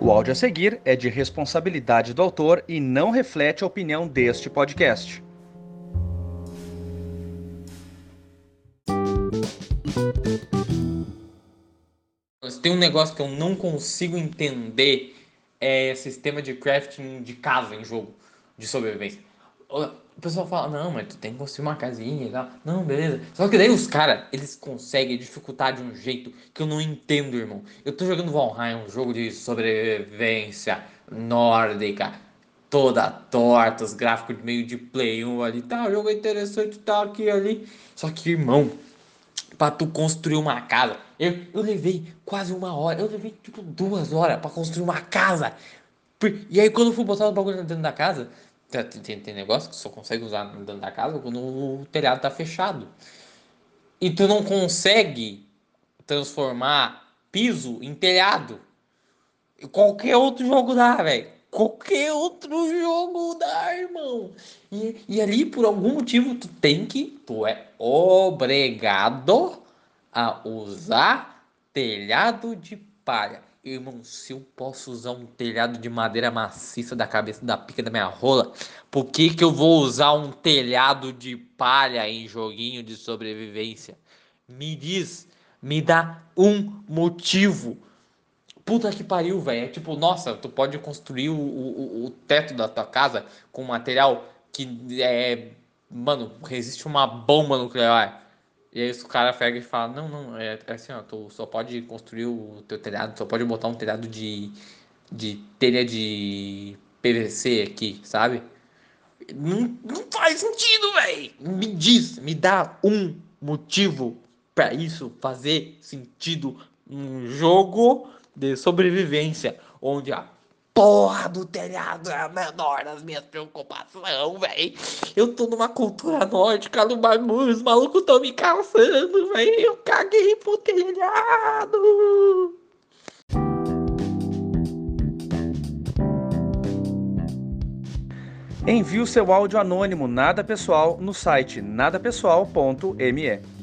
O áudio a seguir é de responsabilidade do autor e não reflete a opinião deste podcast. Tem um negócio que eu não consigo entender é sistema de crafting de casa em jogo de sobrevivência. O pessoal fala, não, mas tu tem que construir uma casinha e tal. Não, beleza. Só que daí os caras, eles conseguem dificultar de um jeito que eu não entendo, irmão. Eu tô jogando Valheim, um jogo de sobrevivência nórdica, toda torta, os gráficos de meio de Play 1 ali, tá, o jogo é interessante, tá aqui ali. Só que, irmão, pra tu construir uma casa, eu, eu levei quase uma hora, eu levei tipo duas horas para construir uma casa. E aí quando eu fui botar o bagulho dentro da casa, tem, tem, negócio que só consegue usar dentro da casa quando o telhado tá fechado. E tu não consegue transformar piso em telhado. Qualquer outro jogo dá, velho. Qualquer outro jogo dá, irmão. E, e ali, por algum motivo, tu tem que. Tu é obrigado a usar telhado de palha. Irmão, se eu posso usar um telhado de madeira maciça da cabeça da pica da minha rola, por que, que eu vou usar um telhado de palha em joguinho de sobrevivência? Me diz, me dá um motivo. Puta que pariu, velho. É tipo, nossa, tu pode construir o, o, o teto da tua casa com material que é. Mano, resiste uma bomba nuclear. E aí os caras pegam e falam, não, não, é, é, assim, ó, tu só pode construir o teu telhado, só pode botar um telhado de, de telha de PVC aqui, sabe? Não, não faz sentido, velho! Me diz, me dá um motivo para isso fazer sentido num jogo de sobrevivência, onde a porra do telhado é a menor das minhas preocupações, velho. Eu tô numa cultura nórdica no bagulho, os malucos tão me caçando, velho. Eu caguei pro telhado. Envie o seu áudio anônimo nada pessoal no site nadapessoal.me.